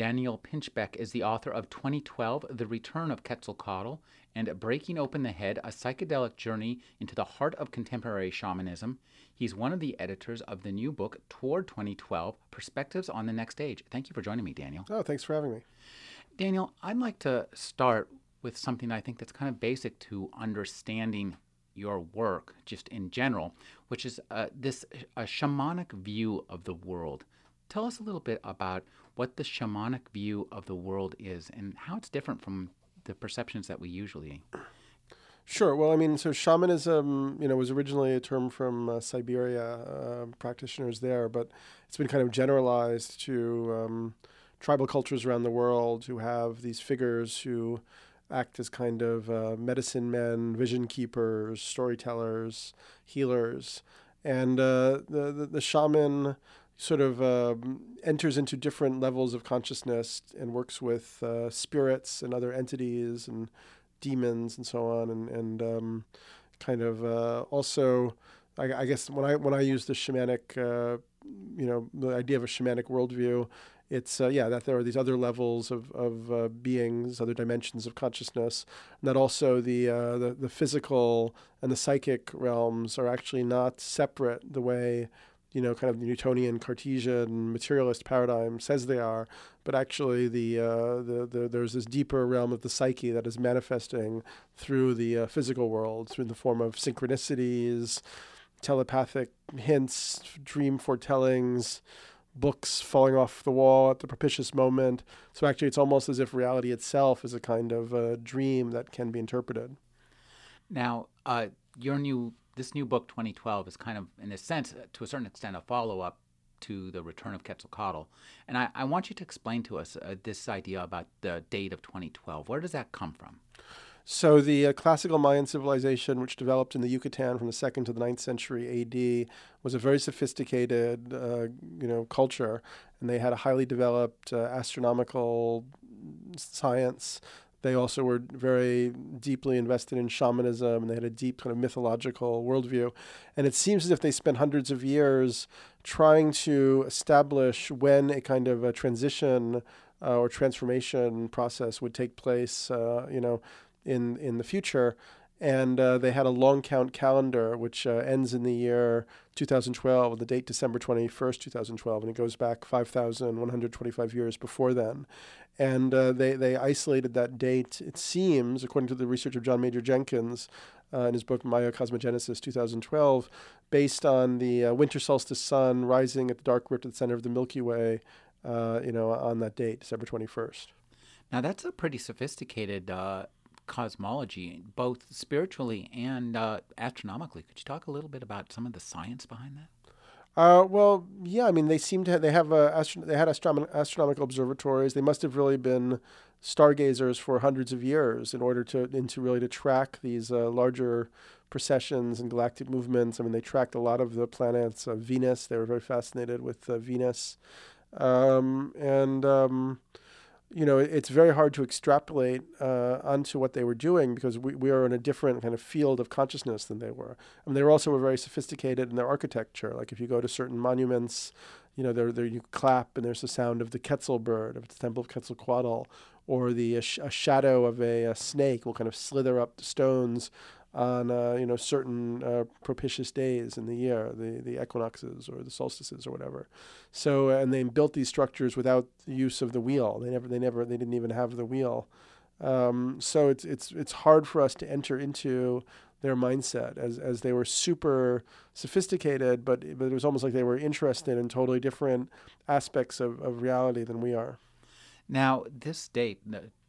Daniel Pinchbeck is the author of 2012 The Return of Quetzalcoatl and Breaking Open the Head, a psychedelic journey into the heart of contemporary shamanism. He's one of the editors of the new book, Toward 2012 Perspectives on the Next Age. Thank you for joining me, Daniel. Oh, thanks for having me. Daniel, I'd like to start with something I think that's kind of basic to understanding your work just in general, which is uh, this a shamanic view of the world. Tell us a little bit about what the shamanic view of the world is and how it's different from the perceptions that we usually. Sure. Well, I mean, so shamanism, you know, was originally a term from uh, Siberia, uh, practitioners there, but it's been kind of generalized to um, tribal cultures around the world who have these figures who act as kind of uh, medicine men, vision keepers, storytellers, healers, and uh, the, the the shaman sort of uh, enters into different levels of consciousness and works with uh, spirits and other entities and demons and so on, and and um, kind of uh, also, I, I, guess when I when I use the shamanic, uh, you know, the idea of a shamanic worldview. It's uh, yeah that there are these other levels of of uh, beings, other dimensions of consciousness, and that also the, the the physical and the psychic realms are actually not separate the way you know, kind of Newtonian Cartesian materialist paradigm says they are, but actually the, uh, the, the there's this deeper realm of the psyche that is manifesting through the uh, physical world, through the form of synchronicities, telepathic hints, dream foretellings, books falling off the wall at the propitious moment. So actually, it's almost as if reality itself is a kind of uh, dream that can be interpreted. Now, uh, your new this new book, 2012, is kind of, in a sense, to a certain extent, a follow up to the return of Quetzalcoatl. And I, I want you to explain to us uh, this idea about the date of 2012. Where does that come from? So the uh, classical Mayan civilization, which developed in the Yucatan from the second to the ninth century A.D., was a very sophisticated, uh, you know, culture, and they had a highly developed uh, astronomical science they also were very deeply invested in shamanism and they had a deep kind of mythological worldview. And it seems as if they spent hundreds of years trying to establish when a kind of a transition uh, or transformation process would take place, uh, you know, in, in the future. And uh, they had a long count calendar, which uh, ends in the year 2012, the date December 21st, 2012, and it goes back 5,125 years before then and uh, they they isolated that date. It seems, according to the research of John Major Jenkins uh, in his book Maya Cosmogenesis 2012, based on the uh, winter solstice sun rising at the dark rift at the center of the Milky Way, uh, you know, on that date, December 21st. Now that's a pretty sophisticated cosmology, both spiritually and uh, astronomically. Could you talk a little bit about some of the science behind that? Uh, well, yeah. I mean, they seem to have, they have a they had astronomical observatories. They must have really been stargazers for hundreds of years in order to into really to track these uh, larger precessions and galactic movements. I mean, they tracked a lot of the planets. Uh, Venus. They were very fascinated with uh, Venus, um, and um, you know, it's very hard to extrapolate uh, onto what they were doing because we, we are in a different kind of field of consciousness than they were. I mean, they were also very sophisticated in their architecture. Like if you go to certain monuments, you know, there, there you clap and there's the sound of the Quetzal bird, of the temple of Quetzalcoatl, or the a, sh- a shadow of a, a, snake will kind of slither up the stones on uh, you know certain uh, propitious days in the year, the the equinoxes or the solstices or whatever. So and they built these structures without the use of the wheel. They never they never they didn't even have the wheel. Um, so it's it's it's hard for us to enter into their mindset as as they were super sophisticated, but but it was almost like they were interested in totally different aspects of, of reality than we are. Now, this date,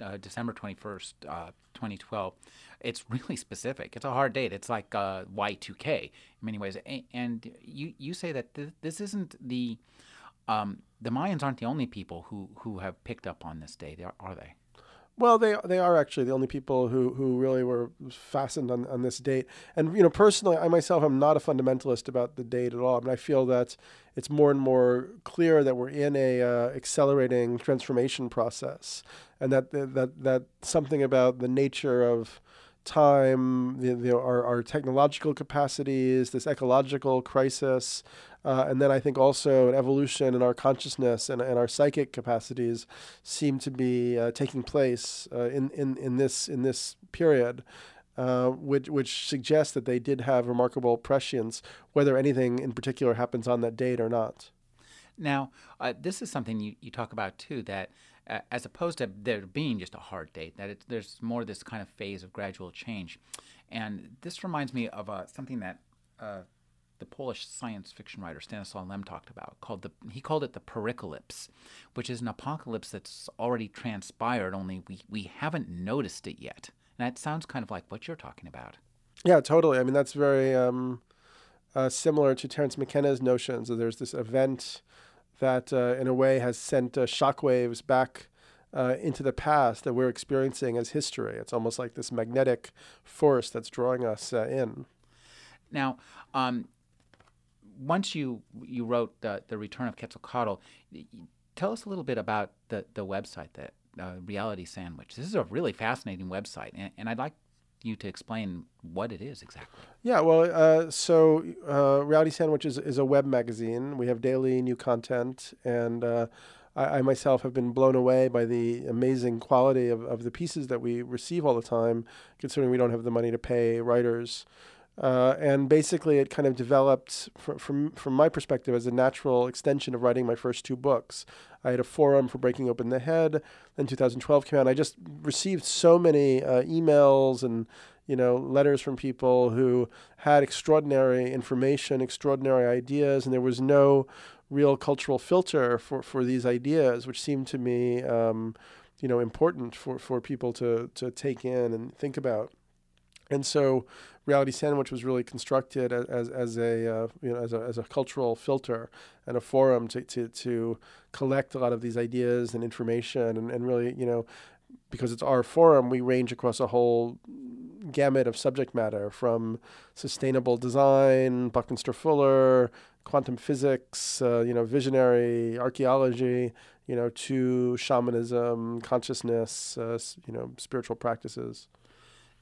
uh, December 21st, uh, 2012, it's really specific. It's a hard date. It's like uh, Y2K in many ways. And you, you say that th- this isn't the, um, the Mayans aren't the only people who, who have picked up on this date, are, are they? Well, they they are actually the only people who, who really were fastened on, on this date. And you know, personally, I myself am not a fundamentalist about the date at all. I mean, I feel that it's more and more clear that we're in a uh, accelerating transformation process, and that that that something about the nature of time, the, the, our, our technological capacities, this ecological crisis, uh, and then I think also an evolution in our consciousness and, and our psychic capacities seem to be uh, taking place uh, in, in, in, this, in this period. Uh, which which suggests that they did have remarkable prescience, whether anything in particular happens on that date or not. Now, uh, this is something you, you talk about too that uh, as opposed to there being just a hard date, that there's more this kind of phase of gradual change. And this reminds me of uh, something that uh, the Polish science fiction writer Stanislaw Lem talked about. Called the he called it the pericalypse, which is an apocalypse that's already transpired, only we, we haven't noticed it yet. And that sounds kind of like what you're talking about. Yeah, totally. I mean, that's very um, uh, similar to Terence McKenna's notions. So there's this event that, uh, in a way, has sent uh, shockwaves back uh, into the past that we're experiencing as history. It's almost like this magnetic force that's drawing us uh, in. Now, um, once you you wrote the the Return of Quetzalcoatl, tell us a little bit about the the website that uh, Reality Sandwich. This is a really fascinating website, and, and I'd like you to explain what it is exactly. Yeah, well, uh, so uh, Reality Sandwich is, is a web magazine. We have daily new content, and uh, I, I, myself have been blown away by the amazing quality of, of the pieces that we receive all the time, considering we don't have the money to pay writers. Uh, and basically, it kind of developed from, from from my perspective as a natural extension of writing my first two books. I had a forum for Breaking Open the Head. Then 2012 came out. I just received so many uh, emails and you know letters from people who had extraordinary information, extraordinary ideas, and there was no real cultural filter for, for these ideas, which seemed to me um, you know important for, for people to to take in and think about. And so Reality Sandwich was really constructed as, as a uh, you know as a, as a cultural filter and a forum to, to, to collect a lot of these ideas and information and, and really you know because it's our forum we range across a whole gamut of subject matter from sustainable design Buckminster Fuller quantum physics uh, you know visionary archaeology you know to shamanism consciousness uh, you know spiritual practices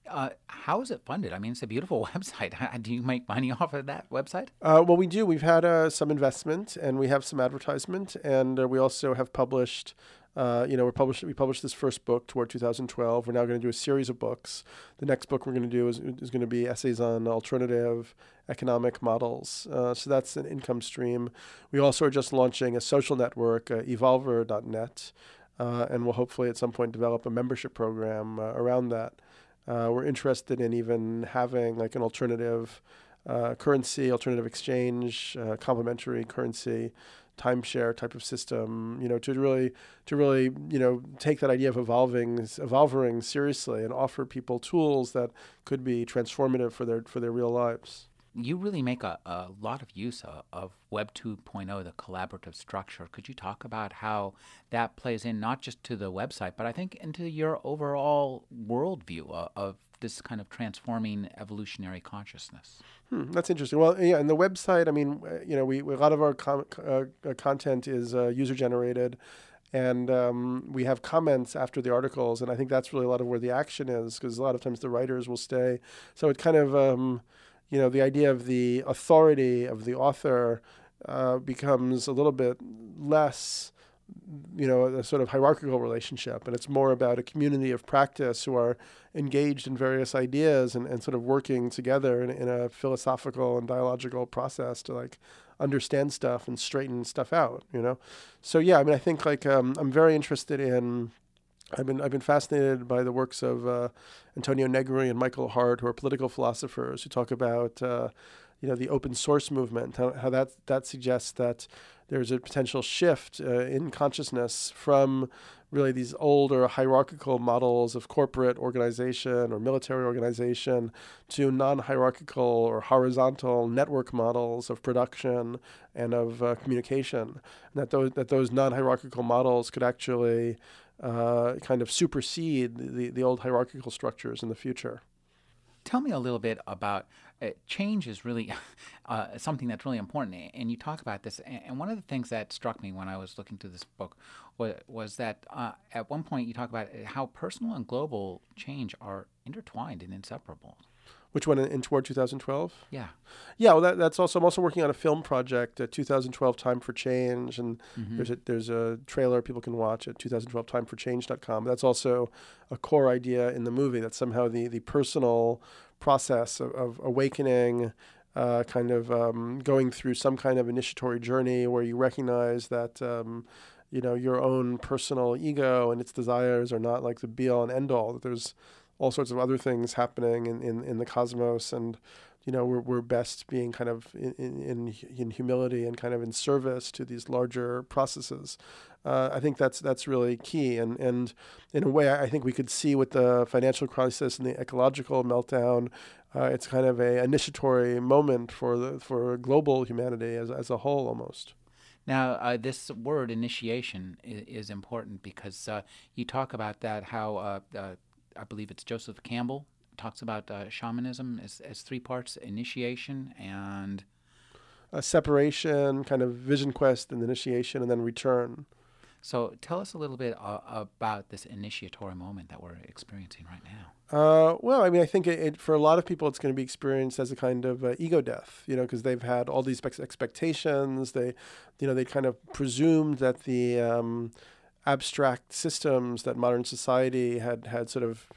uh, how is it funded? I mean, it's a beautiful website. do you make money off of that website? Uh, well, we do. We've had uh, some investment and we have some advertisement, and uh, we also have published. Uh, you know, we published we published this first book toward 2012. We're now going to do a series of books. The next book we're going to do is, is going to be essays on alternative economic models. Uh, so that's an income stream. We also are just launching a social network, evolver.net, and we'll hopefully at some point develop a membership program around that. Uh, we're interested in even having like an alternative uh, currency, alternative exchange, uh, complementary currency, timeshare type of system. You know, to really to really you know take that idea of evolving, evolving seriously, and offer people tools that could be transformative for their for their real lives you really make a, a lot of use of, of, Web 2.0, the collaborative structure. Could you talk about how that plays in not just to the website, but I think into your overall worldview of, of this kind of transforming evolutionary consciousness? Hmm, that's interesting. Well, yeah, and the website, I mean, uh, you know, we, a lot of our com- uh, uh, content is uh, user generated and um, we have comments after the articles and i think that's really a lot of where the action is because a lot of times the writers will stay so it kind of um, you know, the idea of the authority of the author uh, becomes a little bit less, you know, a sort of hierarchical relationship. And it's more about a community of practice who are engaged in various ideas and, and sort of working together in, in a philosophical and dialogical process to like understand stuff and straighten stuff out, you know? So, yeah, I mean, I think like um, I'm very interested in I've been I've been fascinated by the works of uh, Antonio Negri and Michael Hardt, who are political philosophers who talk about uh, you know the open source movement, how, how, that that suggests that there's a potential shift uh, in consciousness from really these older hierarchical models of corporate organization or military organization to non-hierarchical or horizontal network models of production and of uh, communication, and that those that those non-hierarchical models could actually uh, kind of supersede the, the old hierarchical structures in the future. Tell me a little bit about uh, change is really uh, something that's really important, and you talk about this. And one of the things that struck me when I was looking through this book was, was that uh, at one point you talk about how personal and global change are intertwined and inseparable. Which one in, in toward 2012? Yeah. Yeah, well, that, that's also. I'm also working on a film project, 2012 Time for Change, and mm-hmm. there's a there's a trailer people can watch at 2012timeforchange.com. That's also a core idea in the movie. That somehow the the personal process of, of awakening, uh, kind of um, going through some kind of initiatory journey where you recognize that. Um, you know your own personal ego and its desires are not like the be all and end all. That there's all sorts of other things happening in, in, in the cosmos. And you know we're, we're best being kind of in, in, in humility and kind of in service to these larger processes. Uh, I think that's that's really key. And and in a way I think we could see with the financial crisis and the ecological meltdown uh, it's kind of a initiatory moment for the for global humanity as, as a whole almost. Now, uh, this word initiation is, important because uh, you talk about that how uh, uh I believe it's Joseph Campbell talks about uh, shamanism as, as three parts: initiation and a separation, kind of vision quest, and initiation, and then return. So, tell us a little bit uh, about this initiatory moment that we're experiencing right now. Uh, well, I mean, I think it, it, for a lot of people, it's going to be experienced as a kind of uh, ego death, you know, because they've had all these expectations. They, you know, they kind of presumed that the um, abstract systems that modern society had had sort of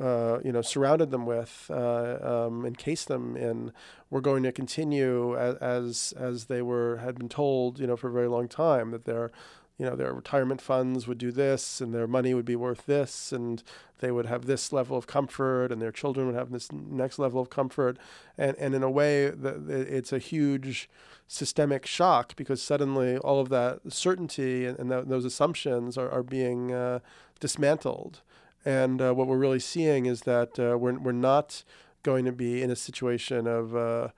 uh, you know surrounded them with, uh, um, encased them in, were going to continue as, as they were had been told, you know, for a very long time that their you know their retirement funds would do this and their money would be worth this and they would have this level of comfort and their children would have this next level of comfort. And and in a way that it's a huge systemic shock because suddenly all of that certainty and, and those assumptions are, are being uh, dismantled. And uh, what we're really seeing is that uh, we're, we're not going to be in a situation of uh,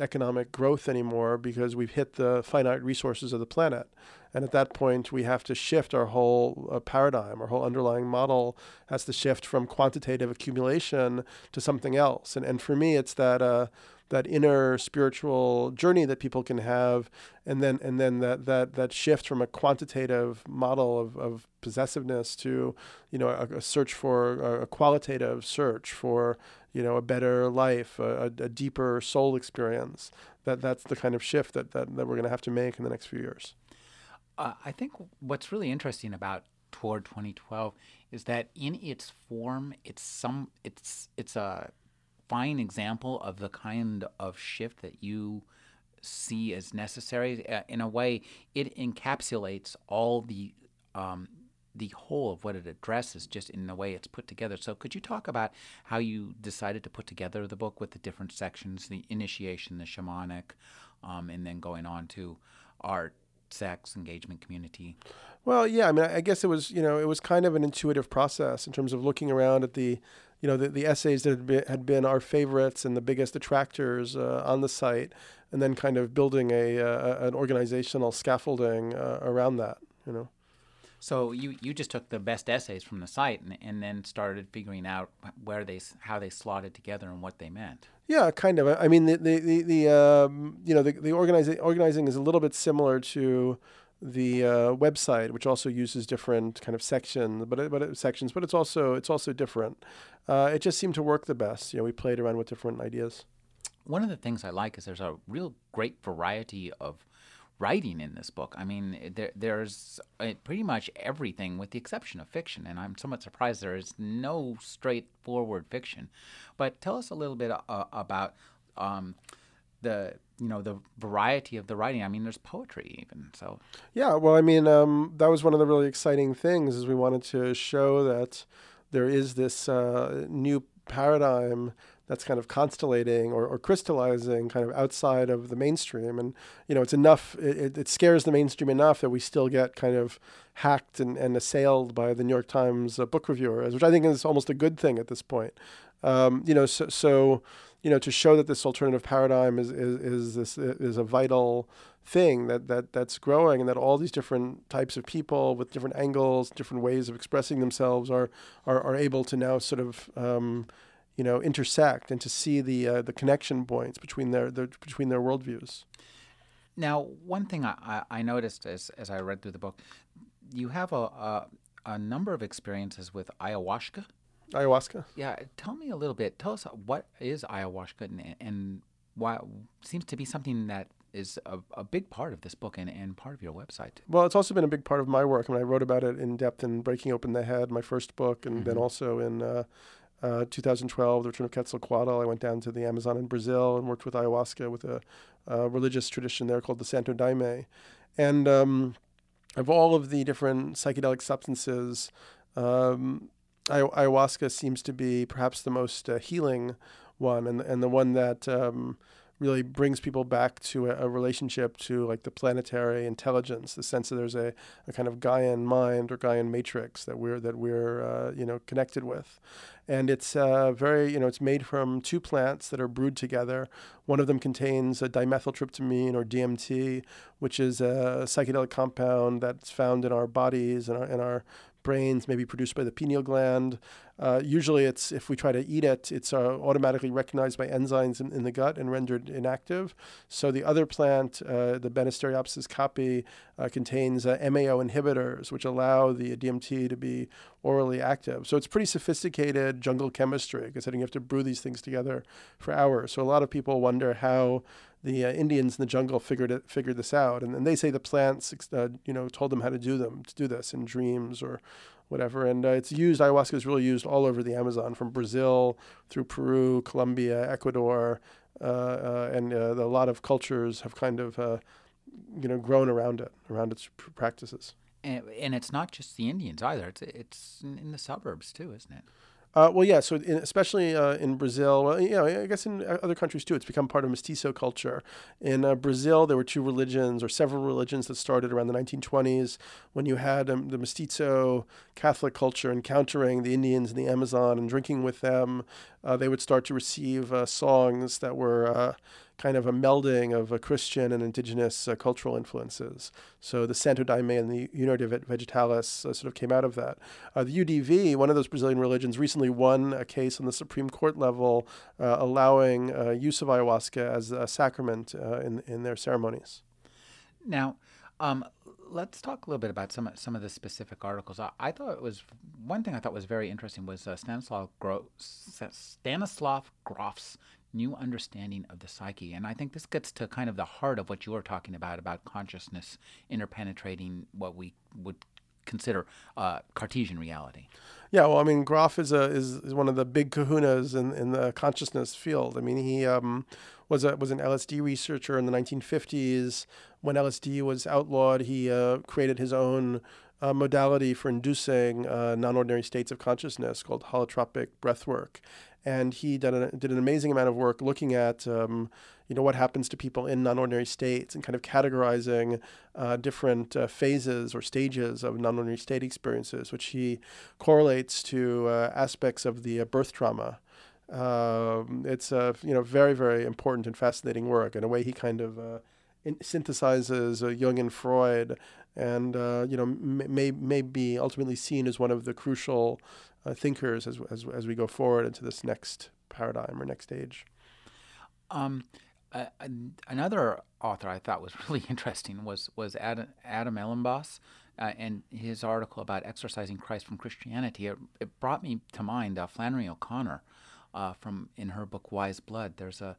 economic growth anymore because we've hit the finite resources of the planet. And at that point, we have to shift our whole uh, paradigm, our whole underlying model has to shift from quantitative accumulation to something else. And, and for me, it's that uh, that inner spiritual journey that people can have and then and then that that that shift from a quantitative model of, of possessiveness to you know a, a search for a, a, qualitative search for you know a better life a, a, deeper soul experience that that's the kind of shift that that, that we're going to have to make in the next few years uh, i think what's really interesting about toward 2012 is that in its form it's some it's it's a fine example of the kind of shift that you see as necessary. Uh, in a way, it encapsulates all the um, the whole of what it addresses just in the way it's put together. So, could you talk about how you decided to put together the book with the different sections, the initiation, the shamanic, um, and then going on to art, sex, engagement, community? Well, yeah. I mean, I guess it was you know it was kind of an intuitive process in terms of looking around at the you know the, the essays that had been, had been our favorites and the biggest attractors uh, on the site, and then kind of building a, uh, an organizational scaffolding uh, around that. You know. So you, you just took the best essays from the site and, and then started figuring out where they how they slotted together and what they meant. Yeah, kind of. I mean, the the the, the um, you know the the organizing organizing is a little bit similar to the uh, website, which also uses different kind of sections, but it, but it, sections, but it's also it's also different. Uh, it just seemed to work the best. You know, we played around with different ideas. One of the things I like is there's a real great variety of writing in this book. I mean, there, there's uh, pretty much everything with the exception of fiction, and I'm somewhat surprised there is no straightforward fiction. But tell us a little bit uh, about um, the you know the variety of the writing. I mean, there's poetry even. So yeah, well, I mean, um, that was one of the really exciting things is we wanted to show that there is this uh, new paradigm that's kind of constellating or, or, crystallizing kind of outside of the mainstream. And, you know, it's enough, it, it, scares the mainstream enough that we still get kind of hacked and, and assailed by the New York Times uh, book reviewers, which I think is almost a good thing at this point. Um, you know, so, so you know, to show that this alternative paradigm is is, is this is a vital thing that, that that's growing and that all these different types of people with different angles, different ways of expressing themselves are are, are able to now sort of um, you know intersect and to see the uh, the connection points between their, their between their worldviews. Now, one thing I, I noticed as as I read through the book, you have a, a, a number of experiences with ayahuasca. Ayahuasca. Yeah, tell me a little bit. Tell us what is ayahuasca and, and why seems to be something that is a, a, big part of this book and, and part of your website. Well, it's also been a big part of my work. I mean, I wrote about it in depth in Breaking Open the Head, my first book, and mm-hmm. then also in uh, uh, 2012, The Return of Quetzalcoatl. I went down to the Amazon in Brazil and worked with ayahuasca with a, a religious tradition there called the Santo Daime. And um, of all of the different psychedelic substances, um, ayahuasca seems to be perhaps the most uh, healing one and, and the one that um, really brings people back to a, a, relationship to like the planetary intelligence, the sense that there's a, a kind of Gaian mind or Gaian matrix that we're that we're uh, you know connected with, and it's uh, very you know it's made from two plants that are brewed together. One of them contains a dimethyltryptamine or DMT, which is a psychedelic compound that's found in our bodies and our in our brains, maybe produced by the pineal gland. Uh, usually, it's if we try to eat it, it's uh, automatically recognized by enzymes in, in, the gut and rendered inactive. So the other plant, uh, the Banisteriopsis caapi, uh, contains uh, MAO inhibitors, which allow the DMT to be orally active. So it's pretty sophisticated jungle chemistry, because I think you have to brew these things together for hours. So a lot of people wonder how the uh, Indians in the jungle figured it, figured this out, and, and they say the plants, uh, you know, told them how to do them to do this in dreams or whatever. And uh, it's used. Ayahuasca is really used all over the Amazon, from Brazil through Peru, Colombia, Ecuador, uh, uh, and uh, a lot of cultures have kind of, you know, grown around it, around its practices. And, and it's not just the Indians either. It's it's in the suburbs too, isn't it? Uh, well, yeah. So, in, especially uh, in Brazil, well, you know, I guess in other countries too, it's become part of mestizo culture. In uh, Brazil, there were two religions or several religions that started around the 1920s when you had um, the mestizo Catholic culture encountering the Indians in the Amazon and drinking with them. Uh, they would start to receive uh, songs that were uh, kind of a melding of a Christian and indigenous uh, cultural influences. So the Santo Daime and the União Vegetalis uh, sort of came out of that. Uh, the UDV, one of those Brazilian religions, recently won a case on the Supreme Court level uh, allowing uh, use of ayahuasca as a sacrament uh, in, in their ceremonies. Now, um, let's talk a little bit about some some of the specific articles. I, I thought it was one thing I thought was very interesting was uh, Stanislav Gro- Stanislav Grof's new understanding of the psyche. And I think this gets to kind of the heart of what you were talking about about consciousness interpenetrating what we would consider uh, Cartesian reality. Yeah, well, I mean, Grof is a is, is one of the big kahunas in, in the consciousness field. I mean, he um, was a was an LSD researcher in the 1950s. When LSD was outlawed, he uh, created his own uh, modality for inducing uh, non-ordinary states of consciousness called holotropic breathwork and he did an, did an amazing amount of work looking at um, you know what happens to people in non-ordinary states and kind of categorizing uh, different uh, phases or stages of non-ordinary state experiences, which he correlates to uh, aspects of the uh, birth trauma. Um, it's a you know very very important and fascinating work. In a way, he kind of uh, in, synthesizes uh, Jung and Freud, and you know may may be ultimately seen as one of the crucial uh, thinkers as, as as we go forward into this next paradigm or next stage. Um, uh, another author I thought was really interesting was was Adam, Adam Elenbaas, uh, and his article about exorcising Christ from Christianity. It, it brought me to mind uh, Flannery O'Connor uh, from in her book Wise Blood. There's a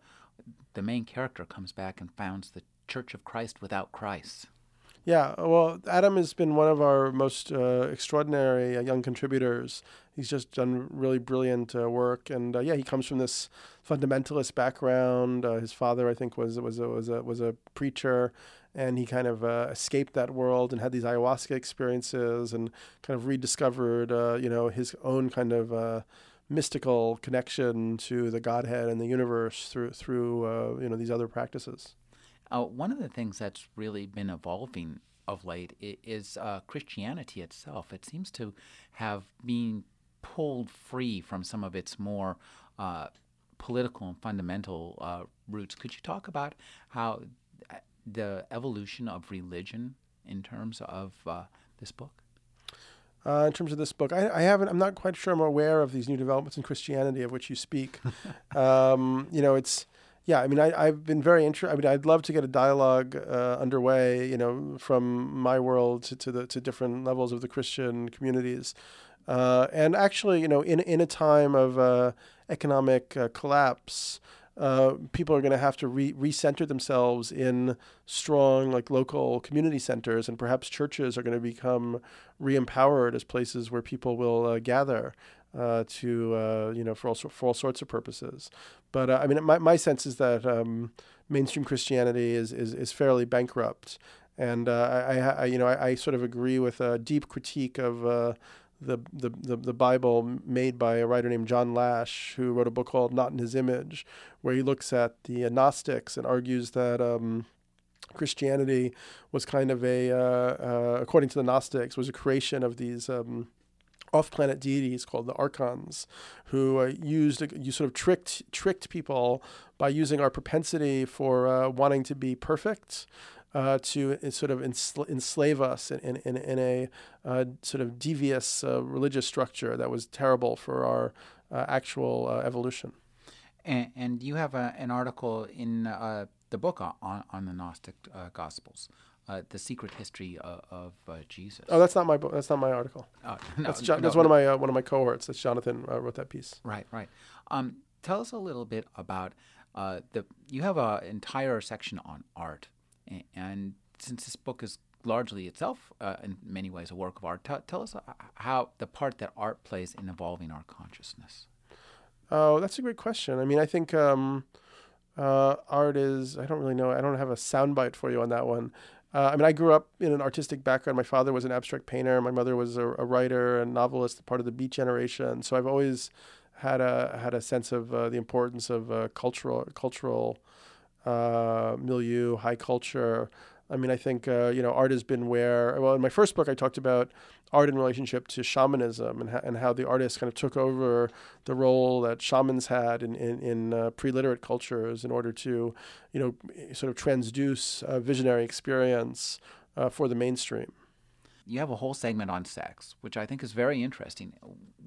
the main character comes back and founds the Church of Christ without Christ. Yeah, well, Adam has been one of our most uh, extraordinary uh, young contributors. He's just done really brilliant uh, work, and uh, yeah, he comes from this fundamentalist background. Uh, his father, I think, was was a, was a was a preacher, and he kind of uh, escaped that world and had these ayahuasca experiences, and kind of rediscovered, you know, his own kind of mystical connection to the Godhead and the universe through through you know these other practices. Uh, one of the things that's really been evolving of late is uh, Christianity itself. It seems to have been pulled free from some of its more uh, political and fundamental uh, roots. Could you talk about how uh, the evolution of religion in terms of uh, this book? Uh, in terms of this book, I, I, haven't. I'm not quite sure. I'm aware of these new developments in Christianity of which you speak. um, you know, it's yeah. I mean, I, I've been very interested. I mean, I'd love to get a dialogue uh, underway. You know, from my world to, to the to different levels of the Christian communities, uh, and actually, you know, in in a time of uh, economic uh, collapse uh, people are going to have to re- recenter themselves in strong, like local community centers, and perhaps churches are going to become re-empowered as places where people will uh, gather uh, to, uh, you know, for all for all sorts of purposes. But uh, I mean, my my sense is that um, mainstream Christianity is is is fairly bankrupt, and uh, I, I, you know I, I, sort of agree with a deep critique of the, the, the, the, Bible made by a writer named John Lash, who wrote a book called Not in His Image, where he looks at the Gnostics and argues that um, Christianity was kind of a, uh, uh, according to the Gnostics, was a creation of these. Um, off-planet deities called the archons, who uh, used you sort of tricked tricked people by using our propensity for uh, wanting to be perfect uh, to uh, sort of ensl- enslave us in, in, in a uh, sort of devious uh, religious structure that was terrible for our uh, actual uh, evolution. And, and, you have a, an article in the book on, on the Gnostic Gospels. The secret history of, of Jesus. Oh, that's not my book. That's not my article. no, that's, no, that's one of my one of my cohorts. That's Jonathan wrote that piece. Right, right. Um, tell us a little bit about the. You have an entire section on art and since this book is largely itself, uh, in many ways, a work of art, t- tell us uh, how the part that art plays in evolving our consciousness. Oh, that's a great question. I mean, I think um, uh, art is, I don't really know, I don't have a soundbite for you on that one. Uh, I mean, I grew up in an artistic background. My father was an abstract painter. My mother was a, a writer and novelist, part of the Beat generation. So I've always had a had a sense of uh, the importance of uh, cultural cultural uh, milieu, high culture. I mean, I think uh, you know art has been where. Well, in my first book, I talked about art in relationship to shamanism and, ha- and how the artists kind of took over the role that shamans had in in, in uh, pre-literate cultures in order to, you know, sort of transduce a visionary experience uh, for the mainstream. You have a whole segment on sex, which I think is very interesting.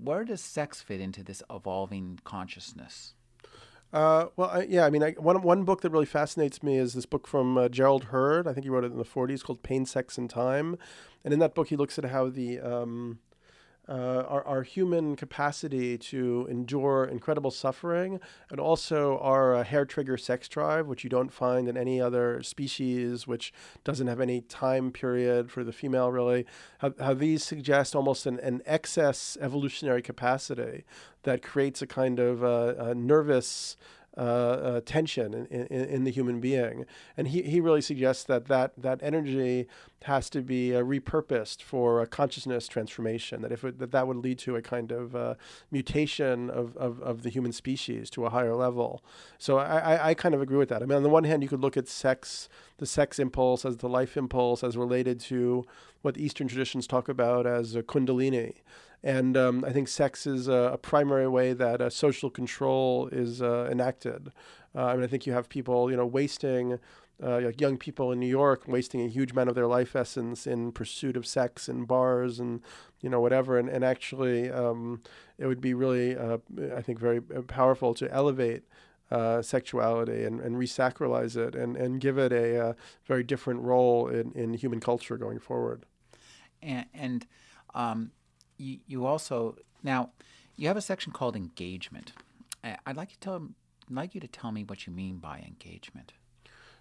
Where does sex fit into this evolving consciousness? Uh, well, I, yeah, I mean, I, one one book that really fascinates me is this book from uh, Gerald Heard. I think he wrote it in the '40s, called "Pain, Sex, and Time," and in that book, he looks at how the um, uh, our, our human capacity to endure incredible suffering, and also our uh, hair trigger sex drive, which you don't find in any other species, which doesn't have any time period for the female, really. How, how these suggest almost an, an excess evolutionary capacity that creates a kind of uh, nervous uh, uh, tension in, in, in, the human being. And he, he really suggests that that, that energy has to be uh, repurposed for a consciousness transformation, that, if it, that that would lead to a kind of uh, mutation of, of, of, the human species to a higher level. So I, I, I, kind of agree with that. I mean, on the one hand, you could look at sex, the sex impulse as the life impulse as related to what Eastern traditions talk about as a kundalini. And um, I think sex is a, a primary way that uh, social control is uh, enacted. Uh, I mean, I think you have people, you know, wasting, uh, like young people in New York, wasting a huge amount of their life essence in pursuit of sex in bars and, you know, whatever. And, and actually, um, it would be really, uh, I think, very uh, powerful to elevate uh, sexuality and, and resacralize it and, and give it a, a, very different role in, in human culture going forward. And, and um, you, you also now you have a section called engagement. I'd like you to tell, like you to tell me what you mean by engagement.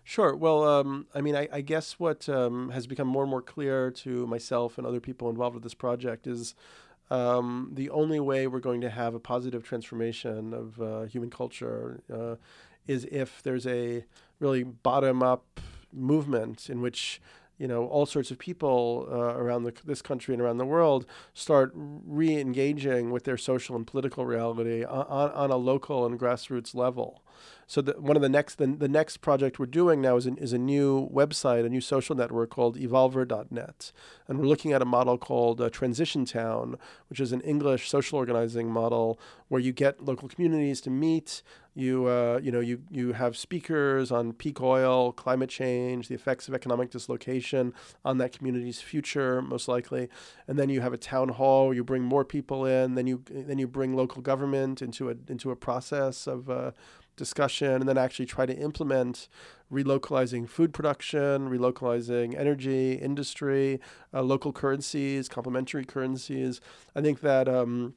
Sure. Well, um, I mean, I, I guess what um, has become more and more clear to myself and other people involved with this project is um, the only way we're going to have a positive transformation of uh, human culture uh, is if there's a really bottom up movement in which you know all sorts of people uh, around the, this country and around the world start re-engaging with their social and political reality on, on a local and grassroots level So the, one of the next the, the next project we're doing now is, an, is a new website, a new social network called Evolver.net, and we're looking at a model called uh, Transition Town, which is an English social organizing model where you get local communities to meet. You uh, you know you you have speakers on peak oil, climate change, the effects of economic dislocation on that community's future, most likely, and then you have a town hall. You bring more people in. Then you then you bring local government into a into a process of uh, discussion, and then actually try to implement relocalizing food production, relocalizing energy industry, uh, local currencies, complementary currencies. I think that. Um,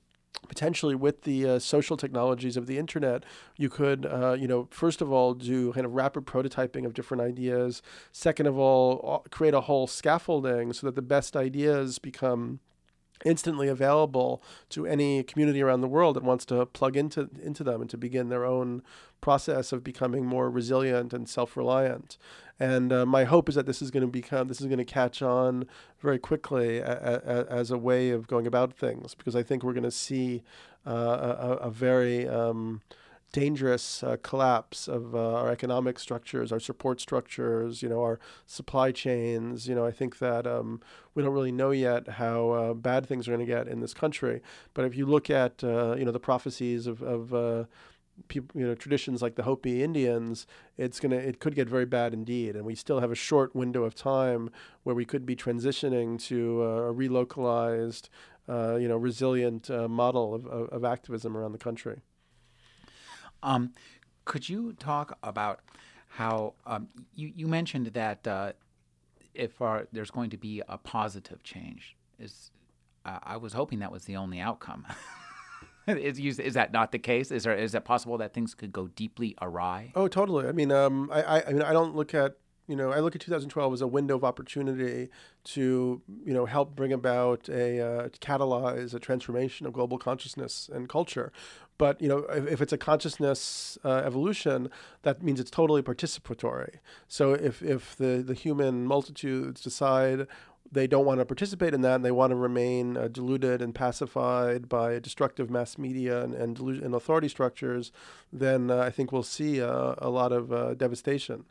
potentially with the uh, social technologies of the internet, you could, uh, you know, first of all, do kind of rapid prototyping of different ideas. Second of all, create a whole scaffolding so that the best ideas become instantly available to any community around the world that wants to plug into into them and to begin their own process of becoming more resilient and self-reliant. And uh, my hope is that this is going to become this is going to catch on very quickly a, a, as a way of going about things because I think we're going to see uh, a, a, very um, dangerous uh, collapse of uh, our economic structures, our support structures, you know, our supply chains. You know, I think that um, we don't really know yet how uh, bad things are going to get in this country. But if you look at, uh, you know, the prophecies of, of uh, people, you know, traditions like the Hopi Indians, it's gonna, it could get very bad indeed. And we still have a short window of time where we could be transitioning to a relocalized, uh, you know, resilient model of, of, of activism around the country. Um, could you talk about how um, you, you mentioned that uh, if our, there's going to be a positive change, is uh, I was hoping that was the only outcome. is, is that not the case? Is there is it possible that things could go deeply awry? Oh, totally. I mean, um, I, I mean, I don't look at you know, I look at 2012 as a window of opportunity to, you know, help bring about a uh, catalyze a transformation of global consciousness and culture. But you know, if, if it's a consciousness uh, evolution, that means it's totally participatory. So if if the the human multitudes decide they don't want to participate in that and they want to remain uh, deluded and pacified by destructive mass media and, and, and authority structures, then uh, I think we'll see uh, a lot of uh, devastation.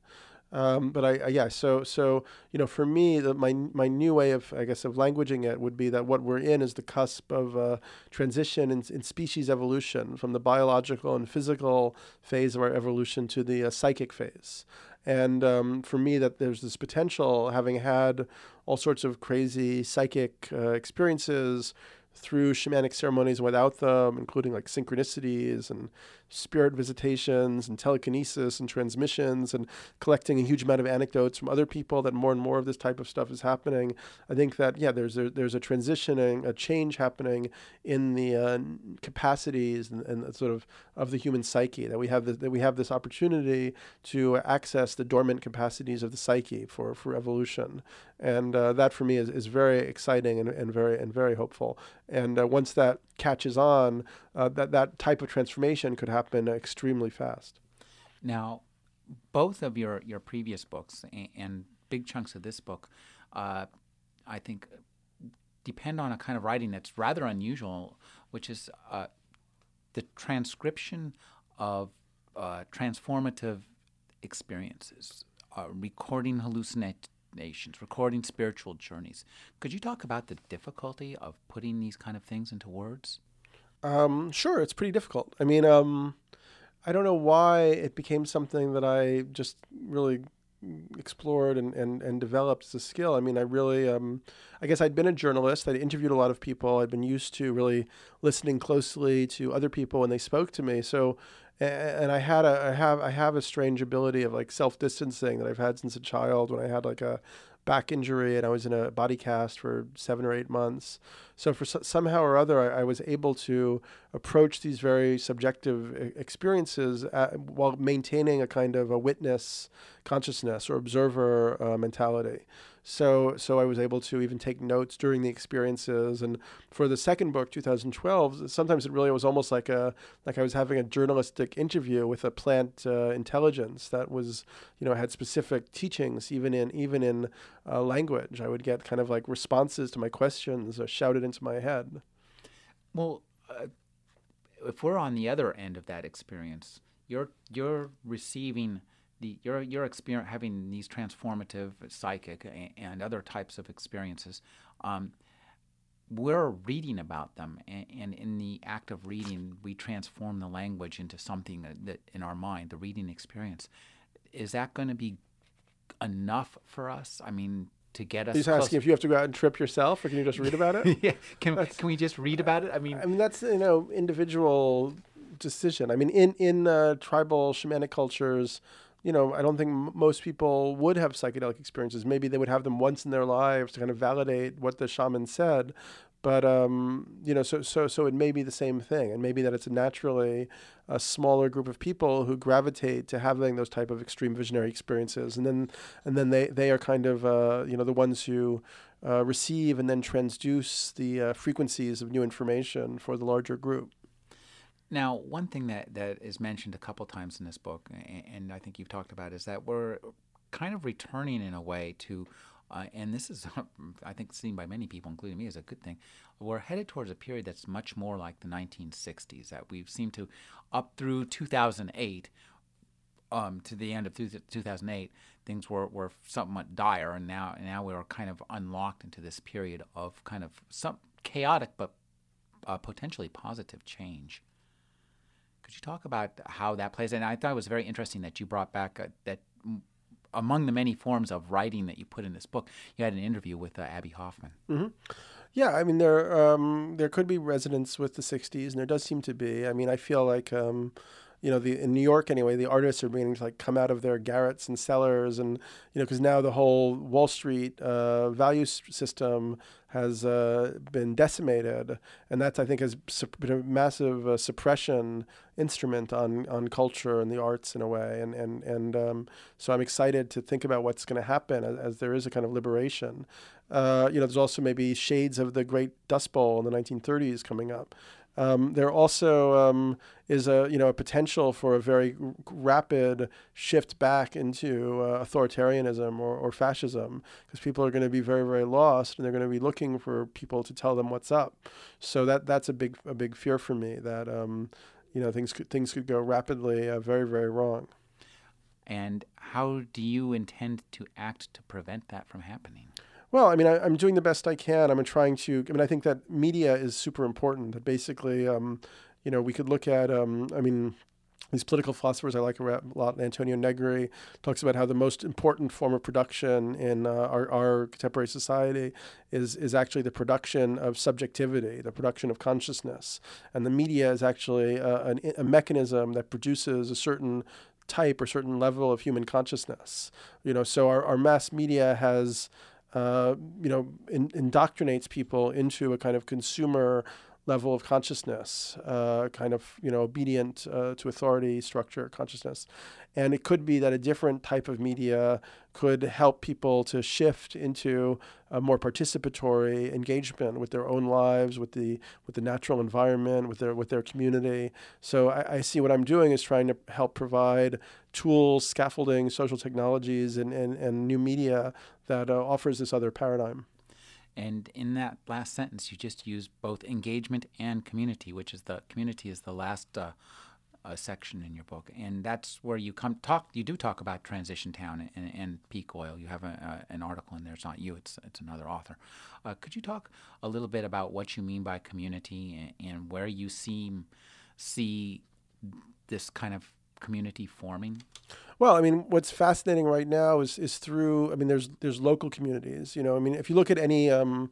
Um, but I, I, yeah, so so you know, for me, the, my my new way of I guess of languaging it would be that what we're in is the cusp of uh, transition in, in, species evolution from the biological and physical phase of our evolution to the uh, psychic phase. And um, for me, that there's this potential, having had all sorts of crazy psychic uh, experiences through shamanic ceremonies without them, including like synchronicities and spirit visitations and telekinesis and transmissions and collecting a huge amount of anecdotes from other people that more and more of this type of stuff is happening. I think that yeah, there's a, there's a transitioning, a change happening in the uh, capacities and, and, sort of of the human psyche that we have this, that we have this opportunity to access the dormant capacities of the psyche for for evolution, and uh, that for me is, is very exciting and, and very and very hopeful. And uh, once that catches on, uh, that that type of transformation could happen extremely fast. Now, both of your your previous books and, and big chunks of this book, uh, I think, depend on a kind of writing that's rather unusual, which is uh, the transcription of uh, transformative experiences, uh, recording hallucinations nations, recording spiritual journeys. Could you talk about the difficulty of putting these kind of things into words? Um, sure, it's pretty difficult. I mean, um, I don't know why it became something that I just really explored and, and, and developed as a skill. I mean, I really, um, I guess I'd been a journalist. I'd interviewed a lot of people. I'd been used to really listening closely to other people when they spoke to me. So and I had a I have I have a strange ability of like self distancing that I've had since a child when I had like a back injury and I was in a body cast for seven or eight months. So for somehow or other, I, I, was able to approach these very subjective experiences at, while maintaining a kind of a witness consciousness or observer uh, mentality. So so I was able to even take notes during the experiences. And for the second book, 2012, sometimes it really was almost like a like I was having a journalistic interview with a plant uh, intelligence that was you know had specific teachings even in even in uh, language. I would get kind of like responses to my questions uh, shouted into my head. Well, uh, if we're on the other end of that experience, you're you're receiving the your your experience having these transformative psychic and other types of experiences. Um, we're reading about them, and, and, in the act of reading, we transform the language into something that, that in our mind, the reading experience. Is that going to be enough for us? I mean, to get us. He's close. asking if you have to go out and trip yourself, or can you just read about it? yeah, can can we just read about it? I mean, I mean that's you know individual decision. I mean, in in uh, tribal shamanic cultures, you know, I don't think m- most people would have psychedelic experiences. Maybe they would have them once in their lives to kind of validate what the shaman said. But um, you know, so so so it may be the same thing, and maybe that it's naturally a smaller group of people who gravitate to having those type of extreme visionary experiences, and then and then they they are kind of uh, you know the ones who uh, receive and then transduce the uh, frequencies of new information for the larger group. Now, one thing that, that is mentioned a couple times in this book, and I think you've talked about, is that we're kind of returning in a way to, uh, and this is, I think, seen by many people, including me, as a good thing. We're headed towards a period that's much more like the 1960s, that we've seemed to, up through 2008, um, to the end of 2008, things were, were somewhat dire, and now now we are kind of unlocked into this period of kind of some chaotic but uh, potentially positive change. Could you talk about how that plays? And I thought it was very interesting that you brought back uh, that among the many forms of writing that you put in this book, you had an interview with uh, Abbie Hoffman. Mm-hmm. Yeah, I mean there um, there could be resonance with the '60s, and there does seem to be. I mean, I feel like. Um, you know, the in New York anyway, the artists are beginning to like come out of their garrets and cellars, and you know, because now the whole Wall Street uh, value system has uh, been decimated, and that's I think has been a massive uh, suppression instrument on on culture and the arts in a way, and and and um, so I'm excited to think about what's going to happen as, as, there is a kind of liberation. Uh, you know, there's also maybe shades of the Great Dust Bowl in the 1930s coming up. Um, there also um, is a you know a potential for a very rapid shift back into uh, authoritarianism or, or fascism because people are going to be very very lost and they're going to be looking for people to tell them what's up. So that that's a big a big fear for me that um, you know things could things could go rapidly uh, very very wrong. And how do you intend to act to prevent that from happening? Well, I mean, I, am doing the best I can. I'm trying to. I mean, I think that media is super important. That basically, um, you know, we could look at. Um, I mean, these political philosophers I like a lot. Antonio Negri talks about how the most important form of production in uh, our, our, contemporary society is is actually the production of subjectivity, the production of consciousness, and the media is actually a, a, a mechanism that produces a certain type or certain level of human consciousness. You know, so our, our mass media has uh, you know, in, indoctrinates people into a kind of consumer level of consciousness, uh, kind of you know obedient uh, to authority structure consciousness, and it could be that a different type of media could help people to shift into a more participatory engagement with their own lives, with the with the natural environment, with their with their community. So I, I see what I'm doing is trying to help provide tools, scaffolding, social technologies, and and, and new media that uh, offers this other paradigm. And in that last sentence, you just use both engagement and community, which is the community is the last uh, uh, section in your book, and that's where you come talk. You do talk about Transition Town and, and peak oil. You have a, an article in there. It's not you. It's it's another author. Uh, could you talk a little bit about what you mean by community and, and where you see see this kind of community forming? Well, I mean, what's fascinating right now is is through. I mean, there's there's local communities. You know, I mean, if you look at any um,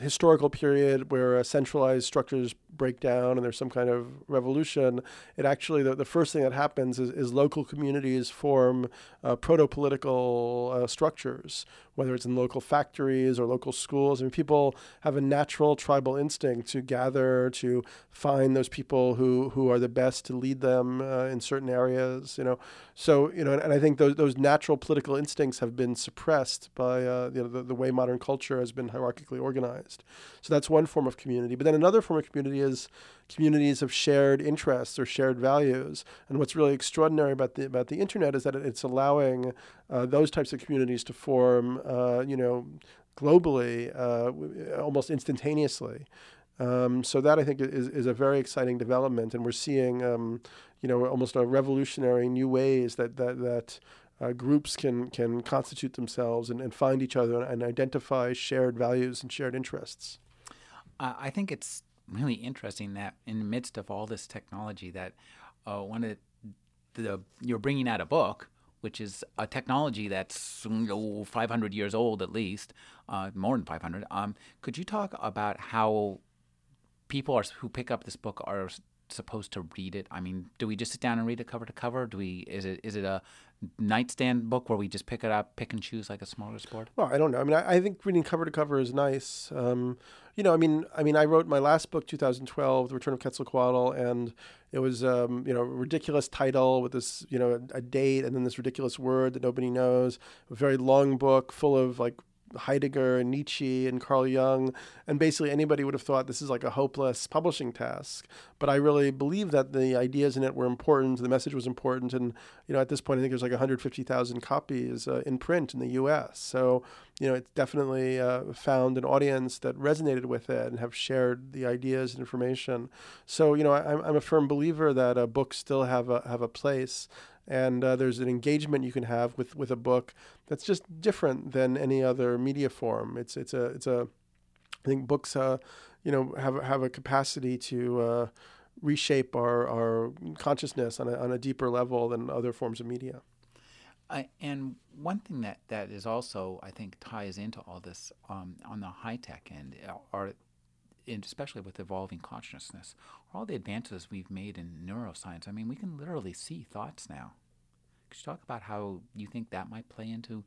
historical period where uh, centralized structures break down and there's some kind of revolution, it actually, the, the first thing that happens is, is local communities form uh, proto political uh, structures, whether it's in local factories or local schools. I mean, people have a natural tribal instinct to gather, to find those people who, who are the best to lead them uh, in certain areas, you know. So, you know, and, and, I think those, those natural political instincts have been suppressed by uh, you know, the, the way modern culture has been hierarchically organized. So that's one form of community. But then another form of community is communities of shared interests or shared values. And what's really extraordinary about the about the internet is that it's allowing uh, those types of communities to form, uh, you know, globally, uh, almost instantaneously. Um, so that I think is, is a very exciting development, and we're seeing, um, you know, almost a revolutionary new ways that that that uh, groups can can constitute themselves and, and find each other and identify shared values and shared interests. Uh, I think it's really interesting that in the midst of all this technology, that uh, one of the, the you're bringing out a book which is a technology that's oh, 500 years old at least, uh, more than 500. Um, could you talk about how people are, who pick up this book are supposed to read it? I mean, do we just sit down and read it cover to cover? Do we? Is it is it a nightstand book where we just pick it up, pick and choose like a smaller sport? Well, I don't know. I mean, I, I think reading cover to cover is nice. Um, you know, I mean, I mean, I wrote my last book, 2012, The Return of Quetzalcoatl, and it was, um, you know, a ridiculous title with this, you know, a, a date and then this ridiculous word that nobody knows. A very long book full of like Heidegger and Nietzsche and Carl Jung, and basically anybody would have thought this is like a hopeless publishing task. But I really believe that the ideas in it were important, the message was important, and you know at this point I think there's like 150,000 copies uh, in print in the U.S. So you know it's definitely uh, found an audience that resonated with it and have shared the ideas and information. So you know I, I'm a firm believer that uh, books still have a have a place and uh, there's an engagement you can have with with a book that's just different than any other media form. It's it's a it's a I think books uh, you know have have a capacity to uh, reshape our our consciousness on a on a deeper level than other forms of media. and one thing that, that is also, I think, ties into all this um, on the high tech end uh, are and especially with evolving consciousness, all the advances we've made in neuroscience. I mean, we can literally see thoughts now. Could you talk about how you think that might play into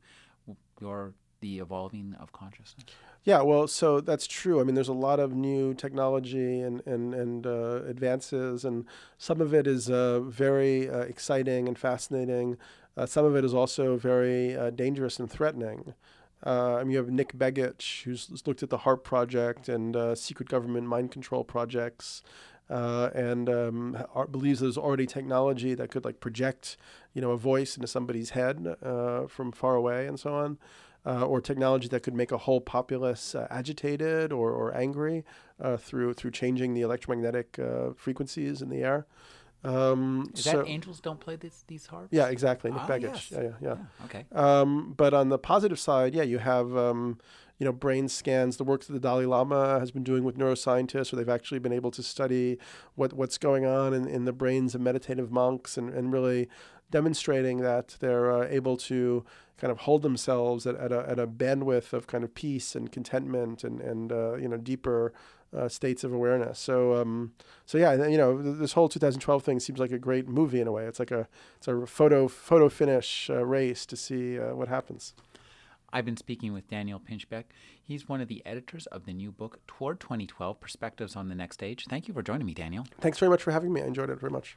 your the evolving of consciousness? Yeah, well, so that's true. I mean, there's a lot of new technology and and and uh, advances, and some of it is uh, very uh, exciting and fascinating. Uh, some of it is also very uh, dangerous and threatening. Uh, I mean, you have Nick Begich, who's looked at the HAARP project and uh, secret government mind control projects, uh, and um, believes there's already technology that could like project, you know, a voice into somebody's head uh, from far away and so on. Uh, or technology that could make a whole populace uh, agitated or, or angry through through changing the electromagnetic frequencies in the air. Um, Is so, that angels don't play this, these harps? Yeah, exactly. Nick ah, Begich. Yes. Yeah, yeah, yeah, yeah. Okay. Um, but on the positive side, yeah, you have um, you know brain scans. The work that the Dalai Lama has been doing with neuroscientists, where they've actually been able to study what what's going on in, in the brains of meditative monks, and, and really demonstrating that they're uh, able to kind of hold themselves at, at, a, at a bandwidth of kind of peace and contentment and and uh, you know deeper uh, states of awareness. So, um, so yeah, you know, this whole 2012 thing seems like a great movie in a way. It's like a it's a photo photo finish uh, race to see uh, what happens. I've been speaking with Daniel Pinchbeck. He's one of the editors of the new book Toward 2012: Perspectives on the Next Stage. Thank you for joining me, Daniel. Thanks very much for having me. I enjoyed it very much.